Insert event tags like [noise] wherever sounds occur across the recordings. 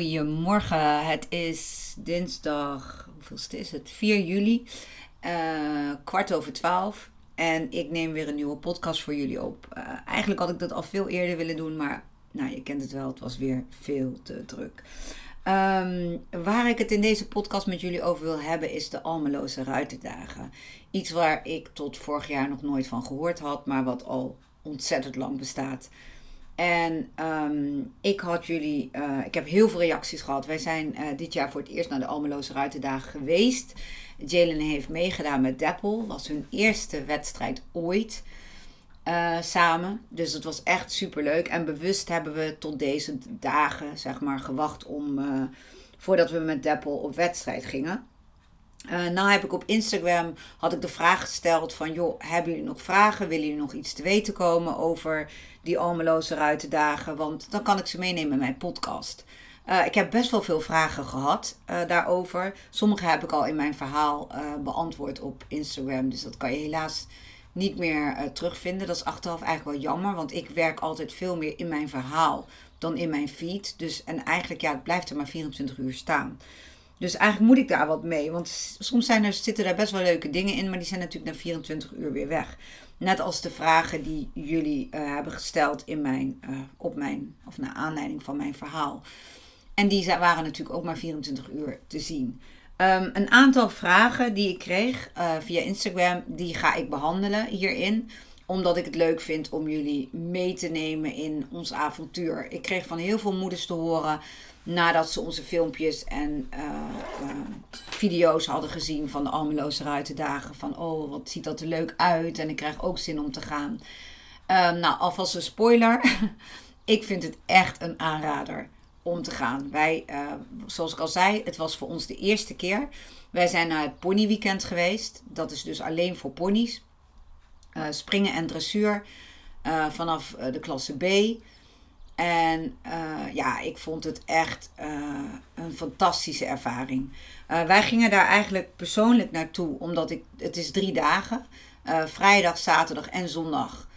Goedemorgen, het is dinsdag, hoeveelste is het? 4 juli, uh, kwart over twaalf. En ik neem weer een nieuwe podcast voor jullie op. Uh, eigenlijk had ik dat al veel eerder willen doen, maar nou, je kent het wel, het was weer veel te druk. Um, waar ik het in deze podcast met jullie over wil hebben is de Almeloze Ruitendagen. Iets waar ik tot vorig jaar nog nooit van gehoord had, maar wat al ontzettend lang bestaat. En um, ik had jullie, uh, ik heb heel veel reacties gehad. Wij zijn uh, dit jaar voor het eerst naar de Almeloze Ruitendagen geweest. Jalen heeft meegedaan met Deppel. was hun eerste wedstrijd ooit uh, samen. Dus het was echt super leuk. En bewust hebben we tot deze dagen, zeg maar, gewacht om voordat we met Deppel op wedstrijd gingen. Uh, nou heb ik op Instagram had ik de vraag gesteld van joh, hebben jullie nog vragen? Willen jullie nog iets te weten komen over die almeloze ruitendagen? Want dan kan ik ze meenemen in mijn podcast. Uh, ik heb best wel veel vragen gehad uh, daarover. Sommige heb ik al in mijn verhaal beantwoord op Instagram. Dus dat kan je helaas niet meer terugvinden. Dat is achteraf eigenlijk wel jammer. Want ik werk altijd veel meer in mijn verhaal dan in mijn feed. Dus en eigenlijk ja, het blijft er maar 24 uur staan. Dus eigenlijk moet ik daar wat mee. Want soms zijn er, zitten daar best wel leuke dingen in, maar die zijn natuurlijk na 24 uur weer weg. Net als de vragen die jullie uh, hebben gesteld in mijn, uh, op mijn, of naar aanleiding van mijn verhaal. En die waren natuurlijk ook maar 24 uur te zien. Um, een aantal vragen die ik kreeg uh, via Instagram, die ga ik behandelen hierin omdat ik het leuk vind om jullie mee te nemen in ons avontuur. Ik kreeg van heel veel moeders te horen nadat ze onze filmpjes en uh, uh, video's hadden gezien van de Almeloze Ruitendagen. Van oh, wat ziet dat er leuk uit en ik krijg ook zin om te gaan. Uh, nou, alvast een spoiler. [laughs] ik vind het echt een aanrader om te gaan. Wij, zoals ik al zei, het was voor ons de eerste keer. Wij zijn naar het ponyweekend geweest. Dat is dus alleen voor ponies. springen en dressuur vanaf de klasse B. En uh, ja, ik vond het echt uh, een fantastische ervaring. Uh, wij gingen daar eigenlijk persoonlijk naartoe, omdat ik, het is drie dagen. vrijdag, zaterdag en zondag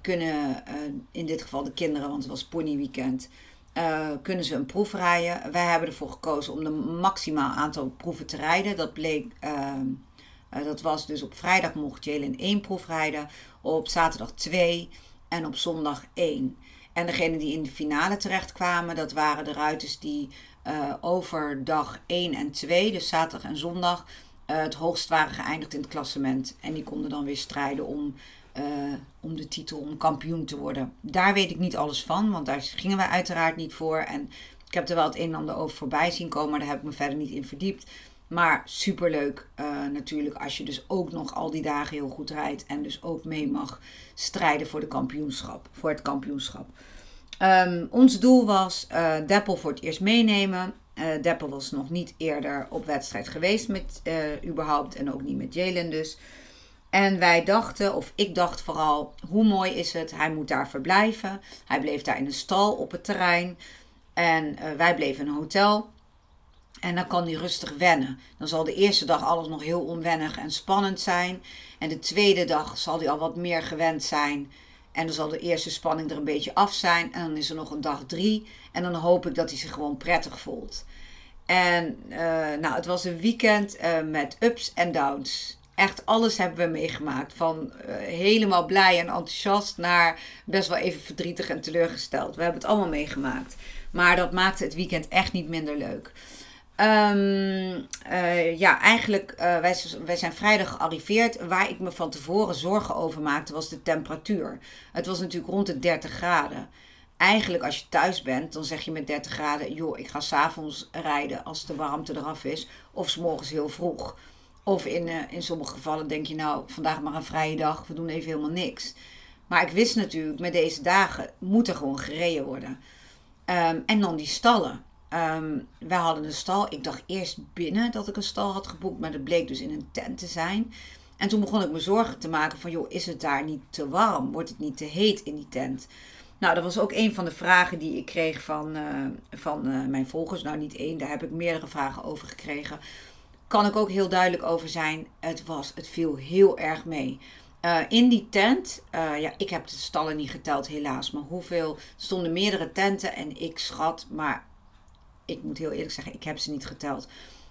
kunnen in dit geval de kinderen, want het was ponyweekend, kunnen ze een proef rijden. Wij hebben ervoor gekozen om een maximaal aantal proeven te rijden. Dat bleek, dat was dus op vrijdag mocht Jalen één proef rijden, op zaterdag twee en op zondag één. En degene die in de finale terechtkwamen, dat waren de ruiters die uh, over dag 1 en 2, dus zaterdag en zondag, uh, het hoogst waren geëindigd in het klassement. En die konden dan weer strijden om, uh, om de titel, om kampioen te worden. Daar weet ik niet alles van, want daar gingen we uiteraard niet voor. En ik heb er wel het een en ander over voorbij zien komen, maar daar heb ik me verder niet in verdiept. Maar superleuk uh, natuurlijk als je dus ook nog al die dagen heel goed rijdt. En dus ook mee mag strijden voor, de kampioenschap, voor het kampioenschap. Um, ons doel was uh, Deppel voor het eerst meenemen. Uh, Deppel was nog niet eerder op wedstrijd geweest met uh, überhaupt en ook niet met Jalen dus. En wij dachten, of ik dacht vooral, hoe mooi is het? Hij moet daar verblijven. Hij bleef daar in een stal op het terrein. En wij bleven in een hotel. En dan kan hij rustig wennen. Dan zal de eerste dag alles nog heel onwennig en spannend zijn. En de tweede dag zal hij al wat meer gewend zijn. En dan zal de eerste spanning er een beetje af zijn. En dan is er nog een dag drie. En dan hoop ik dat hij zich gewoon prettig voelt. En uh, nou, het was een weekend uh, met ups en downs. Echt alles hebben we meegemaakt. Van uh, helemaal blij en enthousiast naar best wel even verdrietig en teleurgesteld. We hebben het allemaal meegemaakt. Maar dat maakte het weekend echt niet minder leuk. Um, ja, eigenlijk, uh, wij, wij zijn vrijdag gearriveerd. Waar ik me van tevoren zorgen over maakte, was de temperatuur. Het was natuurlijk rond de 30 graden. eigenlijk als je thuis bent, dan zeg je met 30 graden, joh, ik ga s'avonds rijden als de warmte eraf is. Of s heel vroeg. Of in, uh, in sommige gevallen denk je, nou, vandaag maar een vrije dag, we doen even helemaal niks. Maar ik wist natuurlijk, met deze dagen moet er gewoon gereden worden. Ehm, en dan die stallen. Um, wij hadden een stal. Ik dacht eerst binnen dat ik een stal had geboekt, maar dat bleek dus in een tent te zijn. En toen begon ik me zorgen te maken van, joh, is het daar niet te warm? Wordt het niet te heet in die tent? Nou, dat was ook een van de vragen die ik kreeg van, uh, van uh, mijn volgers. Nou, niet één, daar heb ik meerdere vragen over gekregen. Kan ik ook heel duidelijk over zijn. Het, was, het viel heel erg mee. Uh, in die tent, ja, ik heb de stallen niet geteld helaas, maar hoeveel, stonden meerdere tenten en ik schat, maar ik moet heel eerlijk zeggen, ik heb ze niet geteld,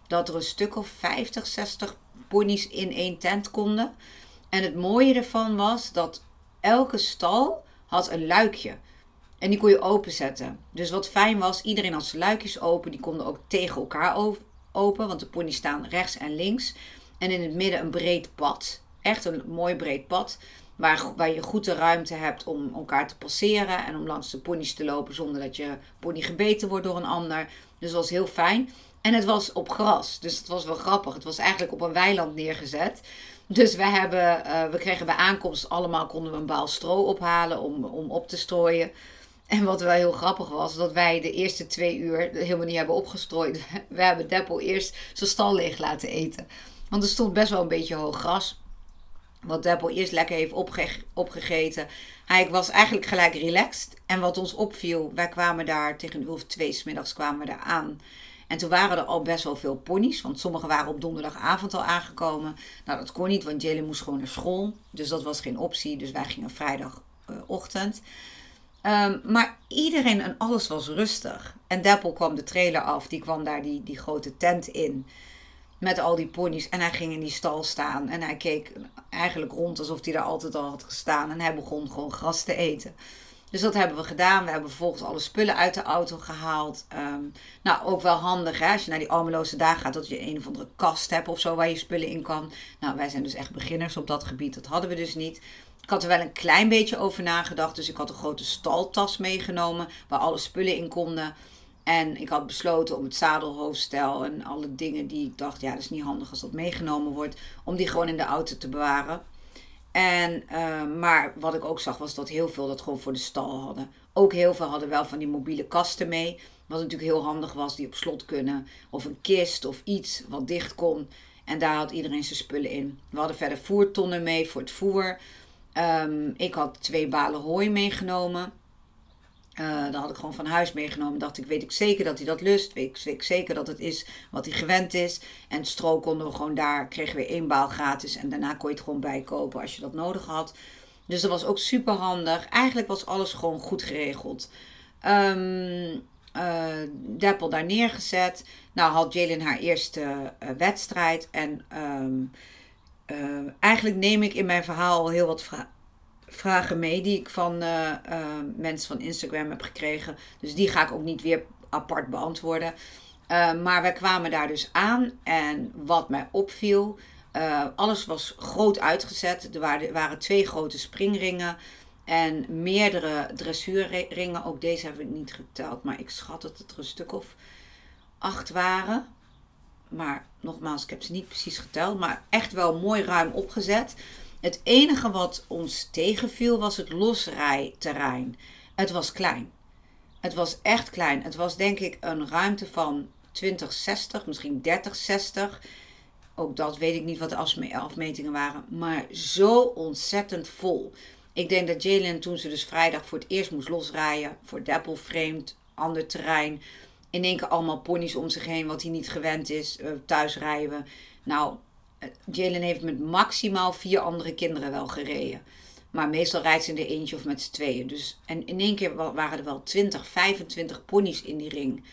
dat er een stuk of 50, 60 ponies in één tent konden. En het mooie ervan was dat elke stal had een luikje. En die kon je openzetten. Dus wat fijn was, iedereen had zijn luikjes open. Die konden ook tegen elkaar open, want de ponies staan rechts en links. En in het midden een breed pad. Echt een mooi breed pad. Waar, waar je goed de ruimte hebt om elkaar te passeren. En om langs de ponies te lopen zonder dat je pony gebeten wordt door een ander. Dus dat was heel fijn. En het was op gras. Dus het was wel grappig. Het was eigenlijk op een weiland neergezet. Dus we, hebben, uh, we kregen bij aankomst allemaal konden we een baal stro ophalen om, om op te strooien. En wat wel heel grappig was, dat wij de eerste twee uur helemaal niet hebben opgestrooid. [laughs] We hebben Deppel eerst zijn stal leeg laten eten. Want er stond best wel een beetje hoog gras. Wat Deppel eerst lekker heeft opge opgegeten. Hij was eigenlijk gelijk relaxed. En wat ons opviel, wij kwamen daar tegen een uur of twee smiddags kwamen we daar aan. En toen waren er al best wel veel ponies, want sommigen waren op donderdagavond al aangekomen. Nou, dat kon niet, want Jalen moest gewoon naar school. Dus dat was geen optie. Dus wij gingen vrijdagochtend. Um, maar iedereen en alles was rustig. En Deppel kwam de trailer af, die kwam daar die, die grote tent in. Met al die ponies. En hij ging in die stal staan. En hij keek eigenlijk rond alsof hij daar altijd al had gestaan. En hij begon gewoon gras te eten. Dus dat hebben we gedaan. We hebben vervolgens alle spullen uit de auto gehaald. Um, nou, ook wel handig hè, als je naar die armeloze dagen gaat, dat je een of andere kast hebt of zo waar je spullen in kan. Nou, wij zijn dus echt beginners op dat gebied. Dat hadden we dus niet. Ik had er wel een klein beetje over nagedacht. Dus ik had een grote staltas meegenomen waar alle spullen in konden. En ik had besloten om het zadelhoofdstel en alle dingen die ik dacht, ja, dat is niet handig als dat meegenomen wordt, om die gewoon in de auto te bewaren. En, uh, maar wat ik ook zag was dat heel veel dat gewoon voor de stal hadden. Ook heel veel hadden wel van die mobiele kasten mee. Wat natuurlijk heel handig was, die op slot kunnen. Of een kist of iets wat dicht kon. En daar had iedereen zijn spullen in. We hadden verder voertonnen mee voor het voer. Um, ik had twee balen hooi meegenomen. Uh, dat had ik gewoon van huis meegenomen. Dacht ik, weet ik zeker dat hij dat lust. Weet ik, zeker dat het is wat hij gewend is. En stro konden we gewoon daar, kregen we één baal gratis. En daarna kon je het gewoon bijkopen als je dat nodig had. Dus dat was ook super handig. Eigenlijk was alles gewoon goed geregeld. Um, uh, Deppel daar neergezet. Nou had Jalen haar eerste uh, wedstrijd. En uh, eigenlijk neem ik in mijn verhaal heel wat vragen vragen mee die ik van uh, uh, mensen van Instagram heb gekregen. Dus die ga ik ook niet weer apart beantwoorden. Uh, maar wij kwamen daar dus aan en wat mij opviel, alles was groot uitgezet. Er waren, waren twee grote springringen en meerdere dressuurringen. Ook deze heb ik niet geteld, maar ik schat dat het er een stuk of acht waren. Maar nogmaals, ik heb ze niet precies geteld, maar echt wel mooi ruim opgezet. Het enige wat ons tegenviel was het losrijterrein. Het was klein. Het was echt klein. Het was denk ik een ruimte van 2060, misschien 3060. Ook dat weet ik niet wat de afmetingen waren. Maar zo ontzettend vol. Ik denk dat Jalen toen ze dus vrijdag voor het eerst moest losrijden. Voor Dapple Framed, ander terrein. In één keer allemaal ponies om zich heen, wat hij niet gewend is. Uh, thuis rijden Nou, Jalen heeft met maximaal vier andere kinderen wel gereden. Maar meestal rijdt ze in de eentje of met z'n tweeën. Dus, en in één keer waren er wel 20, 25 ponies in die ring.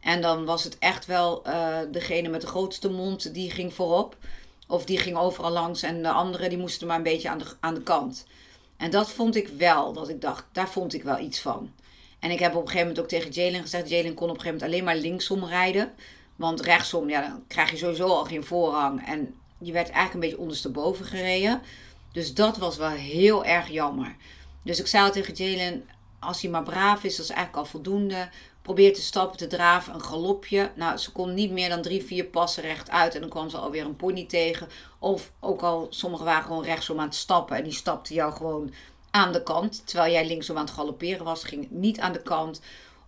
En dan was het echt wel uh, degene met de grootste mond die ging voorop. Of die ging overal langs en de anderen die moesten maar een beetje aan de, aan de kant. En dat vond ik wel, dat ik dacht, daar vond ik wel iets van. En ik heb op een gegeven moment ook tegen Jalen gezegd, Jalen kon op een gegeven moment alleen maar linksom rijden. Want rechtsom, ja, dan krijg je sowieso al geen voorrang. En je werd eigenlijk een beetje ondersteboven gereden. Dus dat was wel heel erg jammer. Dus ik zei tegen Jalen, als hij maar braaf is, dat is eigenlijk al voldoende. Probeer te stappen, te draven, een galopje. Nou, ze kon niet meer dan drie, vier passen rechtuit. En dan kwam ze alweer een pony tegen. Of ook al, sommigen waren gewoon rechtsom aan het stappen. En die stapte jou gewoon aan de kant. Terwijl jij linksom aan het galopperen was, ging niet aan de kant.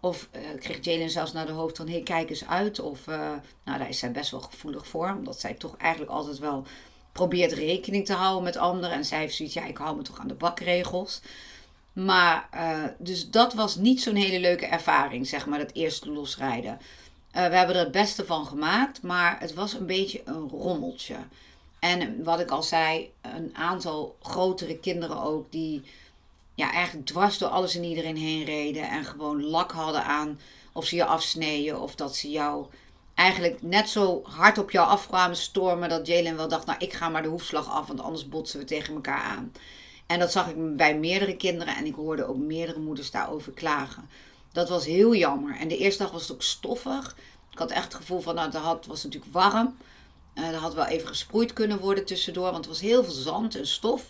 Of uh, kreeg Jalen zelfs naar de hoofd van, hé, hey, kijk eens uit. Of, uh, nou, daar is zij best wel gevoelig voor. Omdat zij toch eigenlijk altijd wel probeert rekening te houden met anderen. En zij heeft zoiets, ja, ik hou me toch aan de bakregels. Maar, uh, dus dat was niet zo'n hele leuke ervaring, zeg maar, dat eerste losrijden. we hebben er het beste van gemaakt, maar het was een beetje een rommeltje. En wat ik al zei, een aantal grotere kinderen ook, die ja, eigenlijk dwars door alles en iedereen heen reden. En gewoon lak hadden aan of ze je afsneden of dat ze jou eigenlijk net zo hard op jou afkwamen stormen dat Jalen wel dacht, nou ik ga maar de hoefslag af, want anders botsen we tegen elkaar aan. En dat zag ik bij meerdere kinderen en ik hoorde ook meerdere moeders daarover klagen. Dat was heel jammer. En de eerste dag was het ook stoffig. Ik had echt het gevoel van, nou, het was natuurlijk warm. Uh, er had wel even gesproeid kunnen worden tussendoor, want er was heel veel zand en stof.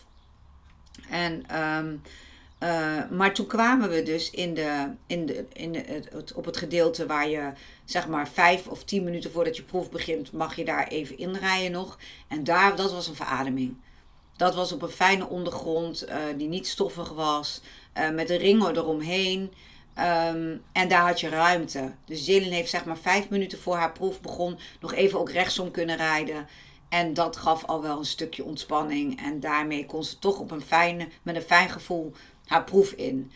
En, um, uh, maar toen kwamen we dus in de, in de, in het, op het gedeelte waar je, zeg maar, vijf of tien minuten voordat je proef begint, mag je daar even inrijden nog. En daar, dat was een verademing. Dat was op een fijne ondergrond, uh, die niet stoffig was, met de ringen eromheen. Um, en daar had je ruimte. Dus Jillian heeft zeg maar vijf minuten voor haar proef begon nog even ook rechtsom kunnen rijden. En dat gaf al wel een stukje ontspanning. En daarmee kon ze toch op een fijne, met een fijn gevoel haar proef in.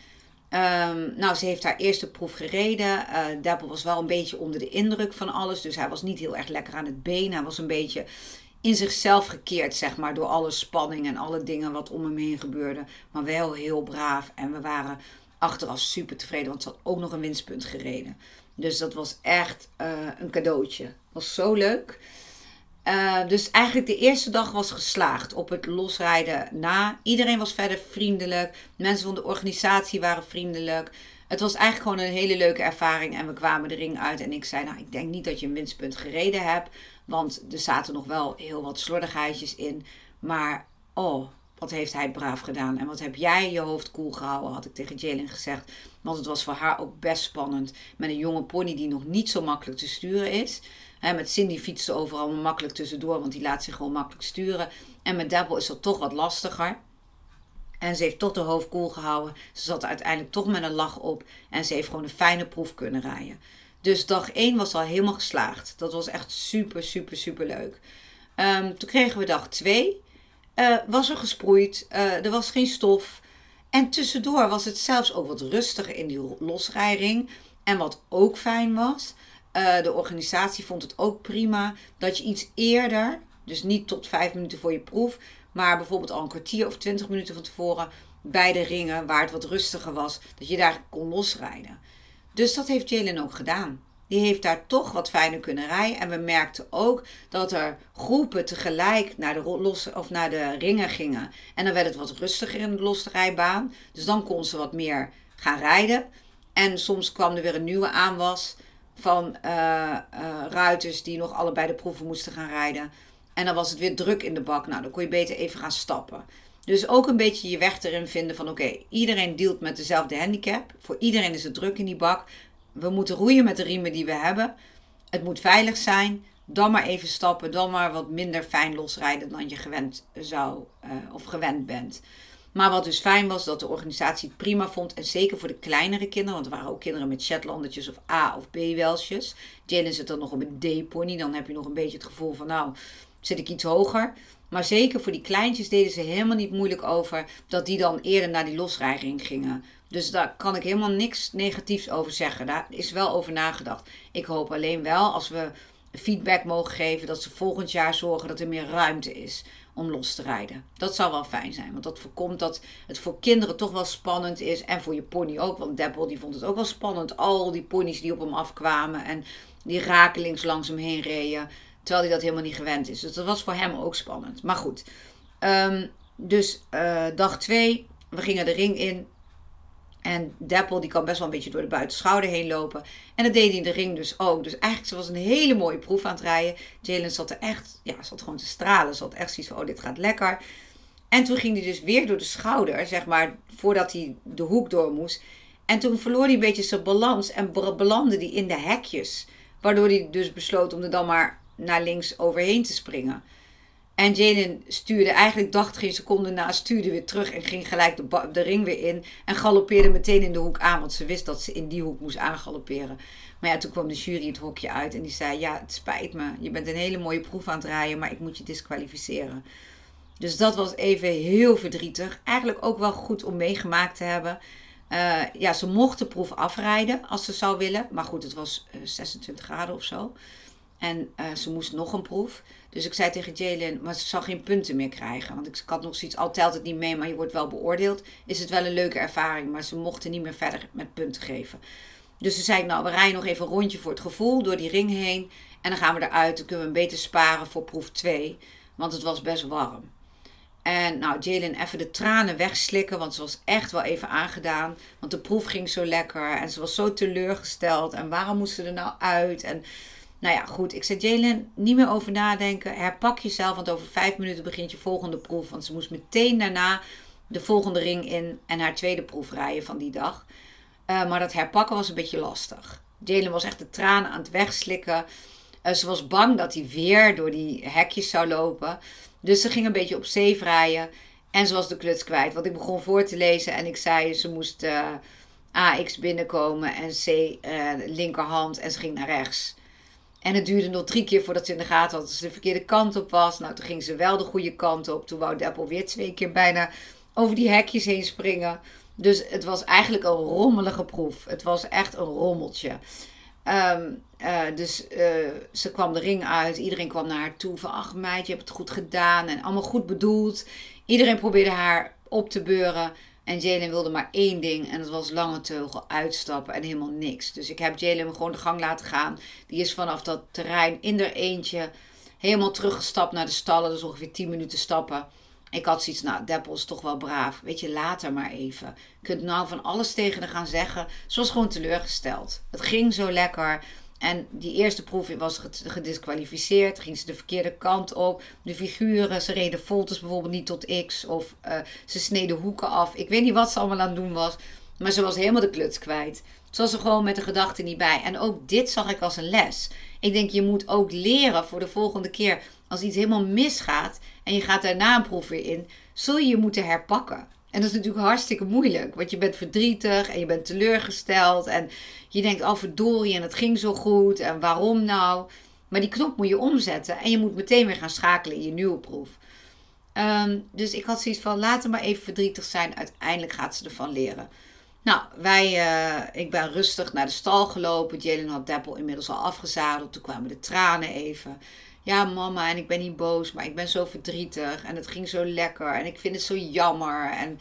Um, nou, ze heeft haar eerste proef gereden. Uh, Deppel was wel een beetje onder de indruk van alles. Dus hij was niet heel erg lekker aan het been. Hij was een beetje in zichzelf gekeerd, zeg maar, door alle spanning en alle dingen wat om hem heen gebeurde. Maar wel heel braaf. En we waren achteraf super tevreden, want ze had ook nog een winstpunt gereden. Dus dat was echt uh, een cadeautje. Was zo leuk. Uh, dus eigenlijk de eerste dag was geslaagd op het losrijden na. Iedereen was verder vriendelijk. Mensen van de organisatie waren vriendelijk. Het was eigenlijk gewoon een hele leuke ervaring. En we kwamen de ring uit. En ik zei, nou, ik denk niet dat je een winstpunt gereden hebt. Want er zaten nog wel heel wat slordigheidjes in. Maar, oh, wat heeft hij braaf gedaan? En wat heb jij je hoofd koel gehouden, had ik tegen Jalen gezegd. Want het was voor haar ook best spannend. Met een jonge pony die nog niet zo makkelijk te sturen is. Met Cindy fietste overal makkelijk tussendoor, want die laat zich gewoon makkelijk sturen. En met Debbel is dat toch wat lastiger. En ze heeft toch de hoofd koel gehouden. Ze zat uiteindelijk toch met een lach op. En ze heeft gewoon een fijne proef kunnen rijden. Dus dag 1 was al helemaal geslaagd. Dat was echt super, super, super leuk. Um, toen kregen we dag 2 uh, was er gesproeid. Uh, er was geen stof. En tussendoor was het zelfs ook wat rustiger in die losrijding. En wat ook fijn was, uh, de organisatie vond het ook prima dat je iets eerder, dus niet tot vijf minuten voor je proef, maar bijvoorbeeld al een kwartier of twintig minuten van tevoren bij de ringen, waar het wat rustiger was, dat je daar kon losrijden. Dus dat heeft Jalen ook gedaan die heeft daar toch wat fijner kunnen rijden. En we merkten ook dat er groepen tegelijk naar de, los, of naar de ringen gingen. En dan werd het wat rustiger in de losrijbaan. Dus dan kon ze wat meer gaan rijden. En soms kwam er weer een nieuwe aanwas van uh, uh, ruiters die nog allebei de proeven moesten gaan rijden. En dan was het weer druk in de bak. Nou, dan kon je beter even gaan stappen. Dus ook een beetje je weg erin vinden van oké, iedereen dealt met dezelfde handicap. Voor iedereen is het druk in die bak we moeten roeien met de riemen die we hebben. Het moet veilig zijn. Dan maar even stappen. Dan maar wat minder fijn losrijden dan je gewend zou uh, of gewend bent. Maar wat dus fijn was, dat de organisatie prima vond. En zeker voor de kleinere kinderen. Want er waren ook kinderen met Shetlandertjes of A- of B-welsjes. Jalen zit dan nog op een D-pony. Dan heb je nog een beetje het gevoel van, nou, zit ik iets hoger. Maar zeker voor die kleintjes deden ze helemaal niet moeilijk over dat die dan eerder naar die losrijding gingen. Dus daar kan ik helemaal niks negatiefs over zeggen. Daar is wel over nagedacht. Ik hoop alleen wel als we feedback mogen geven dat ze volgend jaar zorgen dat er meer ruimte is om los te rijden. Dat zou wel fijn zijn, want dat voorkomt dat het voor kinderen toch wel spannend is en voor je pony ook, want Deppel die vond het ook wel spannend. Al die ponies die op hem afkwamen en die rakelings langs hem heen reden, terwijl hij dat helemaal niet gewend is. Dus dat was voor hem ook spannend. Maar goed, um, dus uh, dag 2, we gingen de ring in. En Deppel die kan best wel een beetje door de buitenschouder heen lopen. En dat deed hij in de ring dus ook. Dus eigenlijk ze was een hele mooie proef aan het rijden. Jalen zat er echt, ja, zat gewoon te stralen. Had echt zoiets van, oh dit gaat lekker. En toen ging hij dus weer door de schouder, zeg maar, voordat hij de hoek door moest. En toen verloor hij een beetje zijn balans en belandde hij in de hekjes. Waardoor hij dus besloot om er dan maar naar links overheen te springen. En Jalen stuurde eigenlijk, dacht geen seconde na, stuurde weer terug en ging gelijk de, de ring weer in. En galoppeerde meteen in de hoek aan, want ze wist dat ze in die hoek moest aangalopperen. Maar ja, toen kwam de jury het hokje uit en die zei: Ja, het spijt me. Je bent een hele mooie proef aan het rijden, maar ik moet je disqualificeren. Dus dat was even heel verdrietig. Eigenlijk ook wel goed om meegemaakt te hebben. Uh, ja, ze mocht de proef afrijden als ze zou willen. Maar goed, het was 26 eh, graden of zo. En uh, ze moest nog een proef. Dus ik zei tegen Jalen, maar ze zal geen punten meer krijgen. Want ik, had nog zoiets, al telt het niet mee, maar je wordt wel beoordeeld. Is het wel een leuke ervaring, maar ze mochten niet meer verder met punten geven. Dus toen zei nou, we rijden nog even een rondje voor het gevoel door die ring heen. En dan gaan we eruit. Dan kunnen we een beter sparen voor proef 2. Want het was best warm. En nou, Jalen even de tranen wegslikken, want ze was echt wel even aangedaan. Want de proef ging zo lekker en ze was zo teleurgesteld. En waarom moest ze er nou uit? En nou ja, goed. Ik zei Jalen, niet meer over nadenken. Herpak jezelf, want over vijf minuten begint je volgende proef. Want ze moest meteen daarna de volgende ring in en haar tweede proef rijden van die dag. Uh, maar dat herpakken was een beetje lastig. Jalen was echt de tranen aan het wegslikken. Uh, ze was bang dat hij weer door die hekjes zou lopen. Dus ze ging een beetje op zeef rijden. En ze was de kluts kwijt. Want ik begon voor te lezen en ik zei ze moest uh, eh, AX binnenkomen en C linkerhand en ze ging naar rechts. En het duurde nog drie keer voordat ze in de gaten had dat ze de verkeerde kant op was. Nou, toen ging ze wel de goede kant op. Toen wou Deppel weer twee keer bijna over die hekjes heen springen. Dus het was eigenlijk een rommelige proef. Het was echt een rommeltje. Ehm, eh, dus uh, ze kwam de ring uit. Iedereen kwam naar haar toe van... Ach meid, je hebt het goed gedaan. En allemaal goed bedoeld. Iedereen probeerde haar op te beuren. En Jalen wilde maar één ding. En dat was lange teugel uitstappen en helemaal niks. Dus ik heb Jalen gewoon de gang laten gaan. Die is vanaf dat terrein in er eentje... helemaal teruggestapt naar de stallen. Dus ongeveer 10 minuten stappen. Ik had zoiets, nou, Deppel is toch wel braaf. Weet je, later maar even. Je kunt nou van alles tegen haar gaan zeggen. Ze was gewoon teleurgesteld. Het ging zo lekker. En die eerste proef was gedisqualificeerd. Ging ze de verkeerde kant op. De figuren, ze reden voltes bijvoorbeeld niet tot X. Of uh, ze sneden hoeken af. Ik weet niet wat ze allemaal aan het doen was. Maar ze was helemaal de kluts kwijt. Ze was er gewoon met de gedachte niet bij. En ook dit zag ik als een les. Ik denk, je moet ook leren voor de volgende keer. Als iets helemaal misgaat en je gaat daarna een proef weer in, zul je je moeten herpakken. En dat is natuurlijk hartstikke moeilijk, want je bent verdrietig en je bent teleurgesteld en je denkt, oh verdorie en het ging zo goed en waarom nou? Maar die knop moet je omzetten en je moet meteen weer gaan schakelen in je nieuwe proef. Um, dus ik had zoiets van, laten maar even verdrietig zijn, uiteindelijk gaat ze ervan leren. Nou, wij, uh, ik ben rustig naar de stal gelopen. Jalen had Deppel inmiddels al afgezadeld. Toen kwamen de tranen even ja mama en ik ben niet boos, maar ik ben zo verdrietig en het ging zo lekker en ik vind het zo jammer. En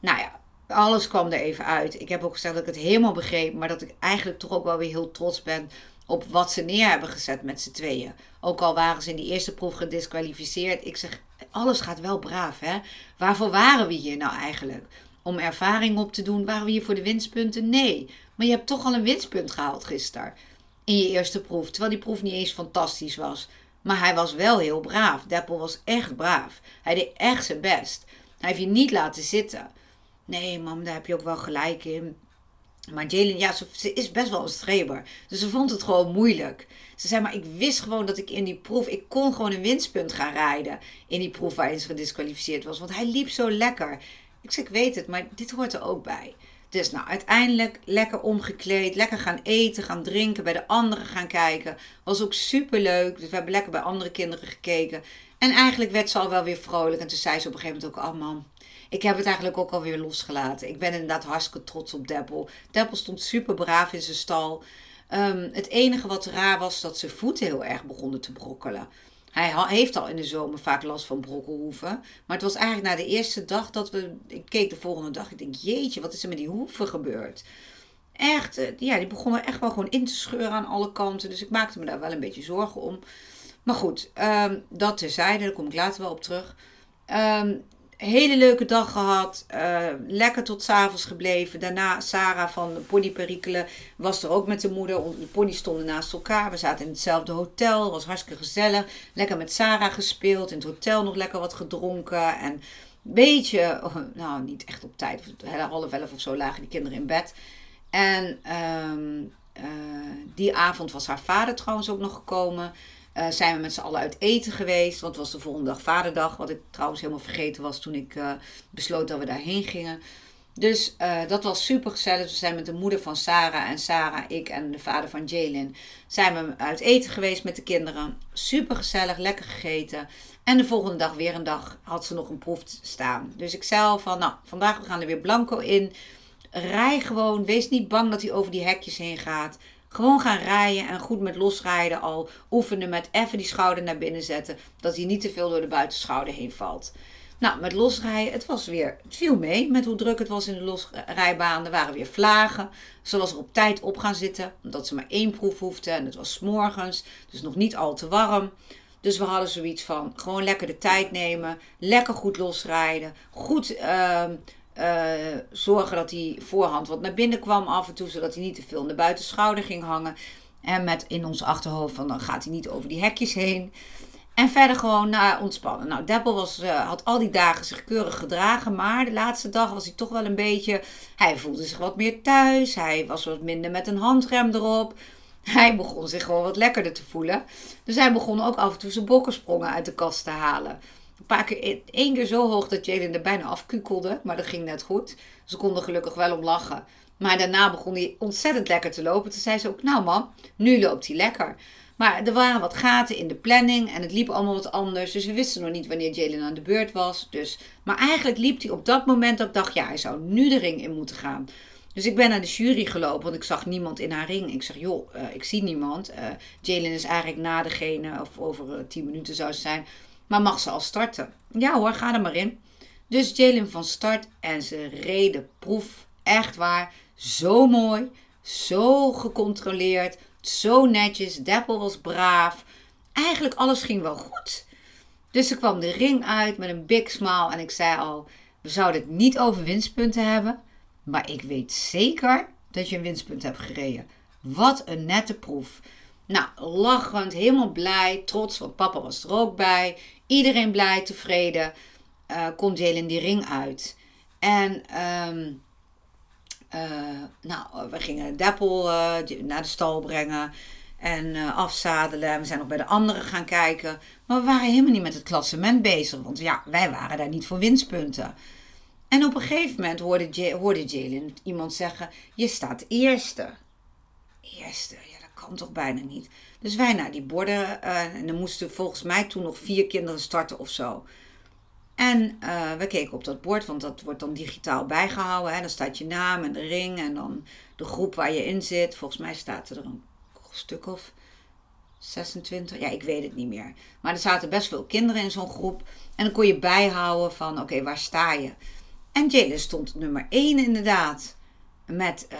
nou ja, alles kwam er even uit. Ik heb ook gezegd dat ik het helemaal begreep, maar dat ik eigenlijk toch ook wel weer heel trots ben op wat ze neer hebben gezet met z'n tweeën. Ook al waren ze in die eerste proef gedisqualificeerd. Ik zeg, alles gaat wel braaf hè. Waarvoor waren we hier nou eigenlijk? Om ervaring op te doen? Waren we hier voor de winstpunten? Nee. Maar je hebt toch al een winstpunt gehaald gisteren. In je eerste proef. Terwijl die proef niet eens fantastisch was. Maar hij was wel heel braaf. Deppel was echt braaf. Hij deed echt zijn best. Hij heeft je niet laten zitten. Nee, mam, daar heb je ook wel gelijk in. Maar Jalen, ja, ze, is best wel een streber. Dus ze vond het gewoon moeilijk. Ze zei, maar ik wist gewoon dat ik in die proef... Ik kon gewoon een winstpunt gaan rijden. In die proef waarin ze gedisqualificeerd was. Want hij liep zo lekker. Ik zei, ik weet het, maar dit hoort er ook bij. Dus nou, uiteindelijk lekker omgekleed, lekker gaan eten, gaan drinken, bij de anderen gaan kijken. Was ook super leuk. Dus we hebben lekker bij andere kinderen gekeken. En eigenlijk werd ze al wel weer vrolijk. En toen zei ze op een gegeven moment ook: Oh man, ik heb het eigenlijk ook alweer losgelaten. Ik ben inderdaad hartstikke trots op Deppel. Deppel stond super braaf in zijn stal. Um, het enige wat raar was dat zijn voeten heel erg begonnen te brokkelen. Hij heeft al in de zomer vaak last van brokkelhoeven. Maar het was eigenlijk na de eerste dag dat we. Ik keek de volgende dag. Ik denk, jeetje, wat is er met die hoeven gebeurd? Echt, eh, ja, die begonnen echt wel gewoon in te scheuren aan alle kanten. Dus ik maakte me daar wel een beetje zorgen om. Maar goed, um, dat terzijde, daar kom ik later wel op terug. Um, hele leuke dag gehad. Uh, lekker tot s'avonds gebleven. Daarna Sarah van Pony Perikelen was er ook met de moeder. De pony's stonden naast elkaar. We zaten in hetzelfde hotel. was hartstikke gezellig. Lekker met Sarah gespeeld. In het hotel nog lekker wat gedronken. En beetje, oh, nou niet echt op tijd. Half elf of zo lagen die kinderen in bed. En ehm, eh, die avond was haar vader trouwens ook nog gekomen. Uh, zijn we met z'n allen uit eten geweest. Want het was de volgende dag vaderdag. Wat ik trouwens helemaal vergeten was toen ik uh, besloot dat we daarheen gingen. Dus dat was super gezellig. We zijn met de moeder van Sarah en Sarah, ik en de vader van Jalen. Zijn we uit eten geweest met de kinderen. Super gezellig, lekker gegeten. En de volgende dag weer een dag had ze nog een proef staan. Dus ik zei al van, nou, vandaag we gaan er weer blanco in. Rij gewoon, wees niet bang dat hij over die hekjes heen gaat. Gewoon gaan rijden en goed met losrijden al oefenen met even die schouder naar binnen zetten. Dat hij niet te veel door de buitenschouder heen valt. Nou, met losrijden, het was weer, het viel mee met hoe druk het was in de losrijbaan. Er waren weer vlagen. Ze was er op tijd op gaan zitten, omdat ze maar één proef hoefde. En het was morgens, dus nog niet al te warm. Dus we hadden zoiets van gewoon lekker de tijd nemen, lekker goed losrijden, goed uh, zorgen dat die voorhand wat naar binnen kwam af en toe, zodat hij niet te veel in de buitenschouder ging hangen. En met in ons achterhoofd van dan gaat hij niet over die hekjes heen. En verder gewoon nou, ontspannen. Nou, Deppel was, uh, had al die dagen zich keurig gedragen. Maar de laatste dag was hij toch wel een beetje. Hij voelde zich wat meer thuis. Hij was wat minder met een handrem erop. Hij begon zich gewoon wat lekkerder te voelen. Dus hij begon ook af en toe zijn bokkensprongen uit de kast te halen. Een paar keer, één keer zo hoog dat Jalen er bijna afkukelde. Maar dat ging net goed. Ze konden gelukkig wel om lachen. Maar daarna begon hij ontzettend lekker te lopen. Toen zei ze ook, nou man, nu loopt hij lekker. Maar er waren wat gaten in de planning en het liep allemaal wat anders. Dus we wisten nog niet wanneer Jalen aan de beurt was. Dus, maar eigenlijk liep hij op dat moment dat ik dacht, ja, hij zou nu de ring in moeten gaan. Dus ik ben naar de jury gelopen, want ik zag niemand in haar ring. Ik zeg, joh, uh, ik zie niemand. Uh, Jalen is eigenlijk na degene, of over uh, tien minuten zou ze zijn. Maar mag ze al starten? Ja hoor, ga er maar in. Dus Jalen van start en ze reden proef. Echt waar, zo mooi, zo gecontroleerd, zo netjes. Deppel was braaf. Eigenlijk alles ging wel goed. Dus ze kwam de ring uit met een big smile en ik zei al, we zouden het niet over winstpunten hebben. Maar ik weet zeker dat je een winstpunt hebt gereden. Wat een nette proef. Nou, lachend, helemaal blij, trots, want papa was er ook bij. Iedereen blij, tevreden. Uh, komt Jalen die ring uit. En um, uh, nou, we gingen Deppel uh, naar de stal brengen en afzadelen. We zijn nog bij de anderen gaan kijken. Maar we waren helemaal niet met het klassement bezig. Want ja, wij waren daar niet voor winstpunten. En op een gegeven moment hoorde, hoorde Jalen iemand zeggen: Je staat eerste. Eerste, ja, dat kan toch bijna niet. Dus wij naar die borden. Uh, en er moesten volgens mij toen nog vier kinderen starten of zo. En uh, we keken op dat bord, want dat wordt dan digitaal bijgehouden. Hè. Dan staat je naam en de ring en dan de groep waar je in zit. Volgens mij staat er een stuk of 26. Ja, ik weet het niet meer. Maar er zaten best veel kinderen in zo'n groep. En dan kon je bijhouden van, oké, waar sta je? En Jalen stond nummer 1 inderdaad. Met, uh,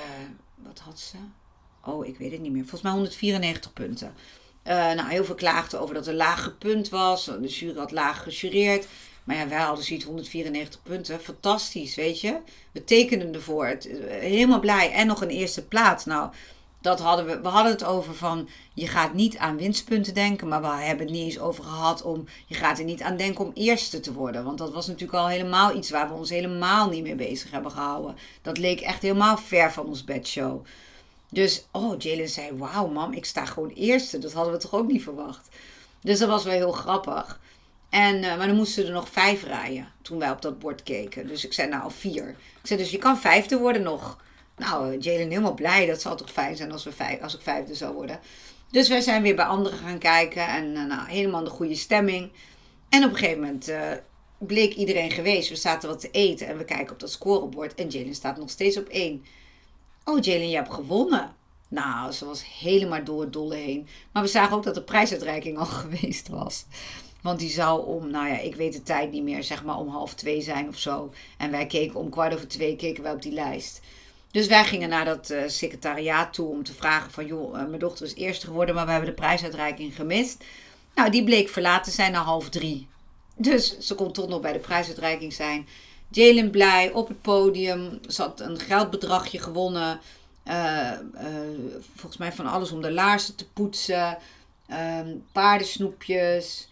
wat had ze? Oh, ik weet het niet meer. Volgens mij 194 punten. Uh, nou, heel veel klaagden over dat er laag gepunt was. De jury had laag gejureerd. Maar ja, wij hadden zoiets 194 punten. Fantastisch, weet je. We tekenden ervoor. Het, helemaal blij. En nog een eerste plaats. Nou, dat hadden we, we hadden het over van je gaat niet aan winstpunten denken, maar we hebben het niet eens over gehad om je gaat er niet aan denken om eerste te worden. Want dat was natuurlijk al helemaal iets waar we ons helemaal niet mee bezig hebben gehouden. Dat leek echt helemaal ver van ons bedshow. Dus, oh, Jalen zei, wauw mam, ik sta gewoon eerste. Dat hadden we toch ook niet verwacht. Dus dat was wel heel grappig. En, uh, maar dan moesten er nog vijf rijden toen wij op dat bord keken. Dus ik zei, nou, vier. Ik zei, dus je kan vijfde worden nog. Nou, Jalen helemaal blij. Dat zal toch fijn zijn als, we vijf, als ik vijfde zou worden. Dus wij zijn weer bij anderen gaan kijken. En uh, nou, helemaal de goede stemming. En op een gegeven moment bleek iedereen geweest. We zaten wat te eten. En we kijken op dat scorebord. En Jalen staat nog steeds op één. Oh, Jalen, je hebt gewonnen. Nou, ze was helemaal door het dolle heen. Maar we zagen ook dat de prijsuitreiking al [laughs] geweest was. Want die zou om, nou ja, ik weet de tijd niet meer, zeg maar om half twee zijn of zo. En wij keken om kwart over twee, keken wij op die lijst. Dus wij gingen naar dat uh, secretariaat toe om te vragen van... joh, uh, mijn dochter is eerste geworden, maar we hebben de prijsuitreiking gemist. Nou, die bleek verlaten zijn na half drie. Dus ze kon toch nog bij de prijsuitreiking zijn. Jalen blij op het podium. Ze had een geldbedragje gewonnen. Uh, volgens mij van alles om de laarzen te poetsen. Ehm, paardensnoepjes.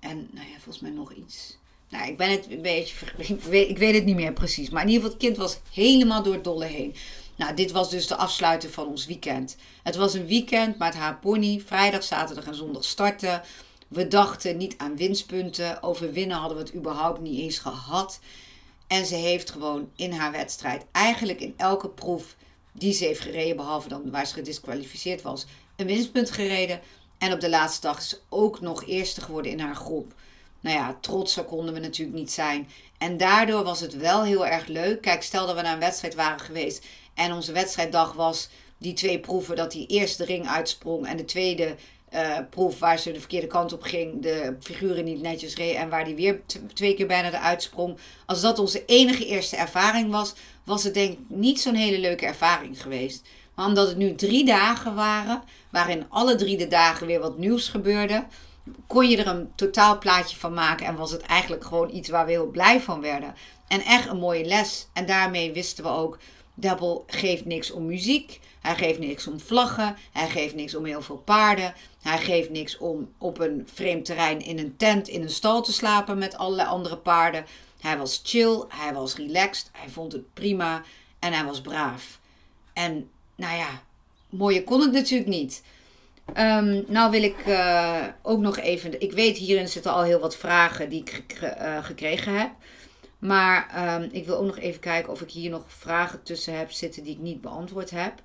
En nou ja, volgens mij nog iets. Nou, ik ben het een beetje. [laughs] Ik weet, ik weet het niet meer precies. Maar in ieder geval, het kind was helemaal door het dolle heen. Nou, dit was dus de afsluiter van ons weekend. Het was een weekend met haar pony. Vrijdag, zaterdag en zondag starten. We dachten niet aan winstpunten. Over winnen hadden we het überhaupt niet eens gehad. En ze heeft gewoon in haar wedstrijd, eigenlijk in elke proef die ze heeft gereden, behalve dan waar ze gedisqualificeerd was, een winstpunt gereden. En op de laatste dag is ze ook nog eerste geworden in haar groep. Nou ja, trotser konden we natuurlijk niet zijn. En daardoor was het wel heel erg leuk. Kijk, stel dat we naar een wedstrijd waren geweest en onze wedstrijddag was die twee proeven dat die eerste ring uitsprong en de tweede uh, proef waar ze de verkeerde kant op ging, de figuren niet netjes reed en waar die weer twee keer bijna eruit sprong. Als dat onze enige eerste ervaring was, was het denk ik niet zo'n hele leuke ervaring geweest. Maar omdat het nu drie dagen waren, waarin alle drie de dagen weer wat nieuws gebeurde, kon je er een totaal plaatje van maken en was het eigenlijk gewoon iets waar we heel blij van werden. En echt een mooie les. En daarmee wisten we ook, Double geeft niks om muziek. Hij geeft niks om vlaggen. Hij geeft niks om heel veel paarden. Hij geeft niks om op een vreemd terrein in een tent in een stal te slapen met allerlei andere paarden. Hij was chill, hij was relaxed, hij vond het prima en hij was braaf. En nou ja, mooier kon het natuurlijk niet. Um, nou wil ik uh, ook nog even. Ik weet hierin zitten al heel wat vragen die ik uh, gekregen heb. Maar um, ik wil ook nog even kijken of ik hier nog vragen tussen heb zitten die ik niet beantwoord heb.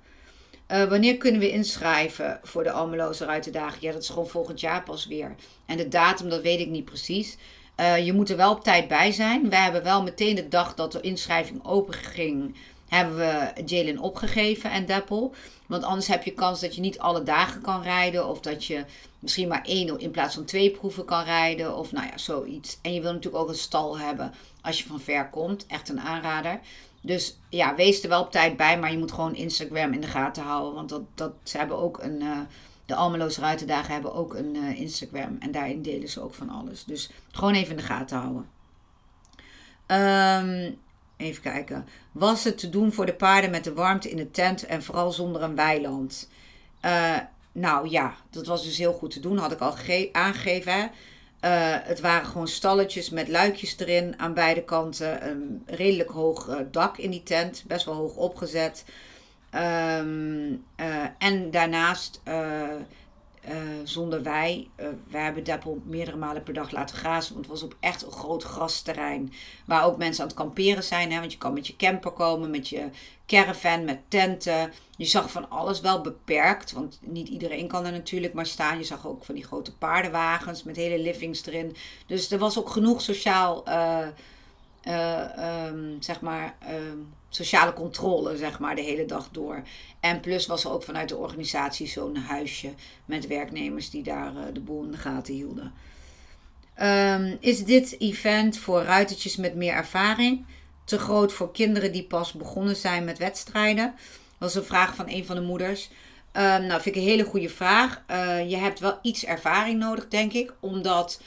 Uh, wanneer kunnen we inschrijven voor de Almeloze Ruitendagen? Ja, dat is gewoon volgend jaar pas weer. En de datum, dat weet ik niet precies. Uh, je moet er wel op tijd bij zijn. We hebben wel meteen de dag dat de inschrijving open ging, hebben we Jalen opgegeven en Deppel. Want anders heb je kans dat je niet alle dagen kan rijden. Of dat je misschien maar één in plaats van twee proeven kan rijden. Of nou ja, zoiets. En je wil natuurlijk ook een stal hebben als je van ver komt. Echt een aanrader. Dus ja, wees er wel op tijd bij. Maar je moet gewoon Instagram in de gaten houden. Want dat, dat, ze hebben ook een... Uh, de Almeloos Ruitendagen hebben ook een uh, Instagram. En daarin delen ze ook van alles. Dus gewoon even in de gaten houden. Um, Even kijken. Was het te doen voor de paarden met de warmte in de tent en vooral zonder een weiland? Uh, nou ja, dat was dus heel goed te doen. Had ik al aangegeven. Hè? Uh, het waren gewoon stalletjes met luikjes erin aan beide kanten. Een redelijk hoog uh, dak in die tent, best wel hoog opgezet. Um, en daarnaast uh, zonder wij. Uh, we hebben Deppel meerdere malen per dag laten grazen. Want het was op echt een groot grasterrein. Waar ook mensen aan het kamperen zijn. Hè? Want je kan met je camper komen, met je caravan, met tenten. Je zag van alles wel beperkt. Want niet iedereen kan er natuurlijk maar staan. Je zag ook van die grote paardenwagens met hele livings erin. Dus er was ook genoeg sociaal. Uh, um, zeg maar. Um, sociale controle, zeg maar, de hele dag door. En plus was er ook vanuit de organisatie zo'n huisje met werknemers die daar uh, de boel in de gaten hielden. Um, is dit event voor ruitertjes met meer ervaring te groot voor kinderen die pas begonnen zijn met wedstrijden? Was een vraag van een van de moeders. Nou, vind ik een hele goede vraag. Uh, je hebt wel iets ervaring nodig, denk ik, omdat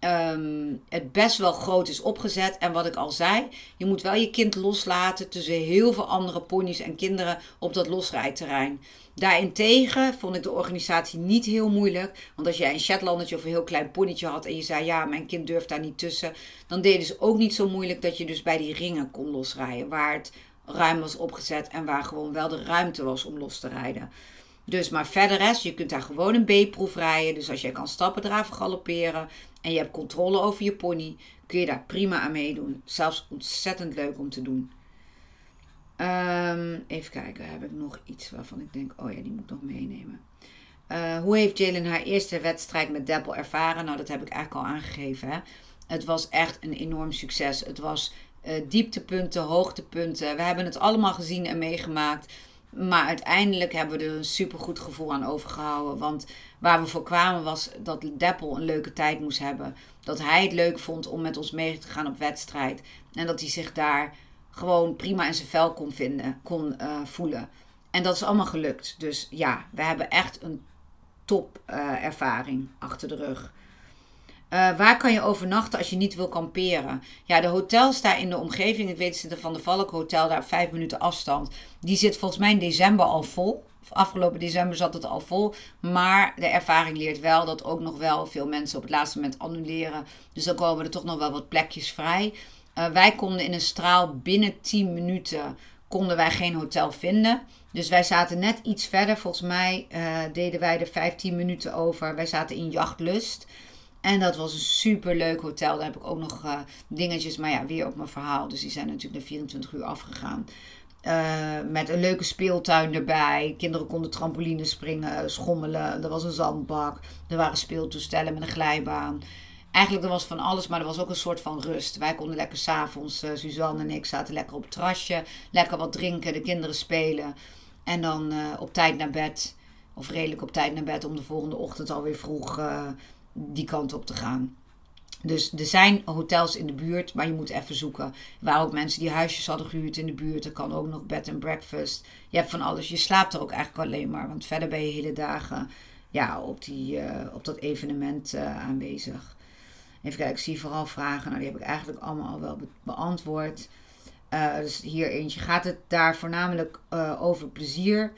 um, het best wel groot is opgezet. En wat ik al zei, je moet wel je kind loslaten tussen heel veel andere ponies en kinderen op dat losrijterrein. Daarentegen vond ik de organisatie niet heel moeilijk. Want als jij een Shetlandetje of een heel klein ponytje had en je zei ja, mijn kind durft daar niet tussen, dan deden ze ook niet zo moeilijk dat je dus bij die ringen kon losrijden. Waar het ruim was opgezet en waar gewoon wel de ruimte was om los te rijden. Dus maar verder rest, je kunt daar gewoon een B-proef rijden. Dus als jij kan stappen, draven, galopperen en je hebt controle over je pony, kun je daar prima aan meedoen. Zelfs ontzettend leuk om te doen. Um, even kijken, heb ik nog iets waarvan ik denk, oh ja, die moet ik nog meenemen. Uh, hoe heeft Jalen haar eerste wedstrijd met Deppel ervaren? Nou, dat heb ik eigenlijk al aangegeven. Het was echt een enorm succes. Het was uh, dieptepunten, hoogtepunten. We hebben het allemaal gezien en meegemaakt. Maar uiteindelijk hebben we er een supergoed gevoel aan overgehouden. Want waar we voor kwamen was dat Deppel een leuke tijd moest hebben. Dat hij het leuk vond om met ons mee te gaan op wedstrijd. En dat hij zich daar gewoon prima in zijn vel kon vinden, kon uh, voelen. En dat is allemaal gelukt. Dus ja, we hebben echt een top uh, ervaring achter de rug. Uh, waar kan je overnachten als je niet wil kamperen? Ja, de hotels daar in de omgeving, ik weet ze van de Valk Hotel, daar vijf minuten afstand. Die zit volgens mij in december al vol. Afgelopen december zat het al vol. Maar de ervaring leert wel dat ook nog wel veel mensen op het laatste moment annuleren. Dus dan komen er toch nog wel wat plekjes vrij. Uh, wij konden in een straal binnen 10 minuten konden wij geen hotel vinden. Dus wij zaten net iets verder. Volgens mij uh, deden wij er 15 minuten over. Wij zaten in Jachtlust. En dat was een super leuk hotel. Daar heb ik ook nog uh, dingetjes, maar ja, weer op mijn verhaal. Dus die zijn natuurlijk na 24 uur afgegaan. Uh, met een leuke speeltuin erbij. Kinderen konden trampoline springen, schommelen. Er was een zandbak. Er waren speeltoestellen met een glijbaan. Eigenlijk er was van alles, maar er was ook een soort van rust. Wij konden lekker s'avonds, uh, Suzanne en ik zaten lekker op het terrasje. Lekker wat drinken, de kinderen spelen. En dan op tijd naar bed. Of redelijk op tijd naar bed om de volgende ochtend alweer vroeg die kant op te gaan. Dus er zijn hotels in de buurt, maar je moet even zoeken. Waren ook mensen die huisjes hadden gehuurd in de buurt. Er kan ook nog bed and breakfast. Je hebt van alles. Je slaapt er ook eigenlijk alleen maar. Want verder ben je hele dagen ja, op, die, uh, op dat evenement uh, aanwezig. Even kijken, ik zie vooral vragen. Nou, die heb ik eigenlijk allemaal al wel be beantwoord. Uh, dus hier eentje. Gaat het daar voornamelijk over plezier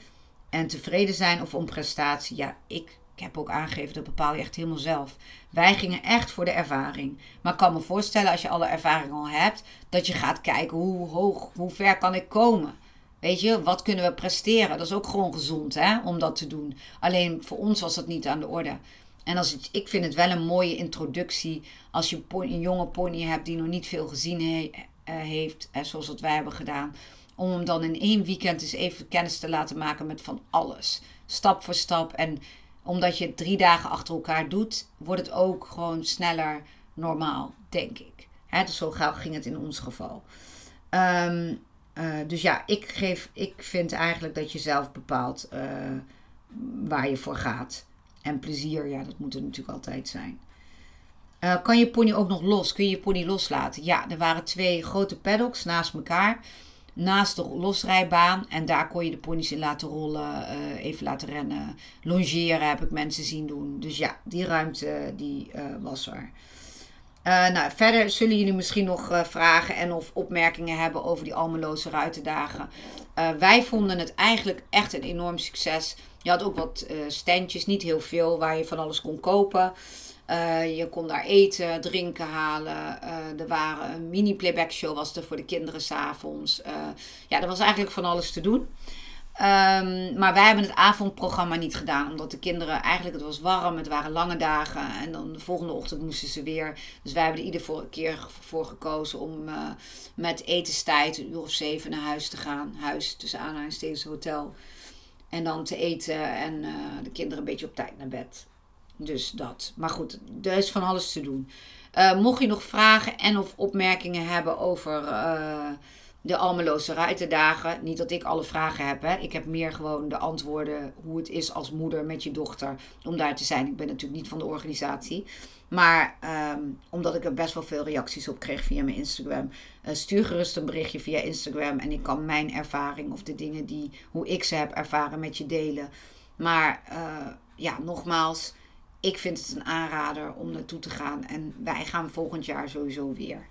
en tevreden zijn of om prestatie? Ja, ik ik heb ook aangegeven, dat bepaal je echt helemaal zelf. Wij gingen echt voor de ervaring. Maar ik kan me voorstellen, als je alle ervaring al hebt, dat je gaat kijken hoe hoog, hoe ver kan ik komen. Weet je, wat kunnen we presteren? Dat is ook gewoon gezond hè, om dat te doen. Alleen voor ons was dat niet aan de orde. En als ik vind het wel een mooie introductie als je een jonge pony hebt die nog niet veel gezien eh, heeft, zoals wat wij hebben gedaan. Om hem dan in één weekend eens even kennis te laten maken met van alles. Stap voor stap. En omdat je het drie dagen achter elkaar doet, wordt het ook gewoon sneller normaal, denk ik. Hè, dus zo gauw ging het in ons geval. Um, uh, dus ja, ik, geef, ik vind eigenlijk dat je zelf bepaalt uh, waar je voor gaat. En plezier, ja, dat moet er natuurlijk altijd zijn. Uh, kan je pony ook nog los? Kun je je pony loslaten? Ja, er waren twee grote paddocks naast elkaar naast de losrijbaan. En daar kon je de ponies in laten rollen, uh, even laten rennen. Longeren heb ik mensen zien doen. Dus ja, die ruimte die, uh, was er. Uh, nou, verder zullen jullie misschien nog vragen en of opmerkingen hebben over die Almeloze ruitendagen. wij vonden het eigenlijk echt een enorm succes. Je had ook wat standjes, niet heel veel, waar je van alles kon kopen. Uh, je kon daar eten, drinken halen. Uh, er waren een mini playback show was er voor de kinderen s'avonds. Uh, ja, er was eigenlijk van alles te doen. Um, maar wij hebben het avondprogramma niet gedaan. Omdat de kinderen eigenlijk, het was warm, het waren lange dagen. En dan de volgende ochtend moesten ze weer. Dus wij hebben er iedere keer voor gekozen om met etenstijd een uur of zeven naar huis te gaan. Huis tussen aanhalingstekens hotel. En dan te eten en de kinderen een beetje op tijd naar bed. Dus dat. Maar goed, er is van alles te doen. Uh, mocht je nog vragen en of opmerkingen hebben over uh, de Almeloze ruitendagen. Niet dat ik alle vragen heb. Hè. Ik heb meer gewoon de antwoorden hoe het is als moeder met je dochter. Om daar te zijn. Ik ben natuurlijk niet van de organisatie. Maar um, omdat ik er best wel veel reacties op kreeg via mijn Instagram. Uh, stuur gerust een berichtje via Instagram. En ik kan mijn ervaring of de dingen die, hoe ik ze heb ervaren met je delen. Maar ja, nogmaals ik vind het een aanrader om naartoe te gaan. En wij gaan volgend jaar sowieso weer.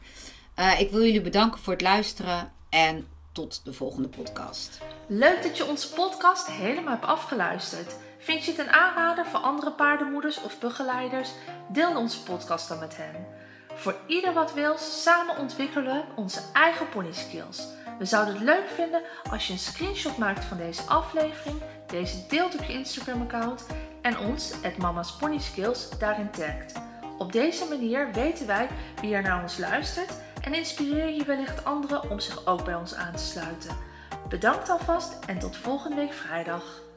Uh, ik wil jullie bedanken voor het luisteren en tot de volgende podcast. Leuk dat je onze podcast helemaal hebt afgeluisterd. Vind je het een aanrader voor andere paardenmoeders of begeleiders? Deel onze podcast dan met hen. Voor ieder wat wil, samen ontwikkelen we onze eigen pony skills. We zouden het leuk vinden als je een screenshot maakt van deze aflevering, deze deelt op je Instagram account en ons, het Mama's Pony Skills, daarin tagt. Op deze manier weten wij wie er naar ons luistert en inspireer je wellicht anderen om zich ook bij ons aan te sluiten. Bedankt alvast en tot volgende week vrijdag.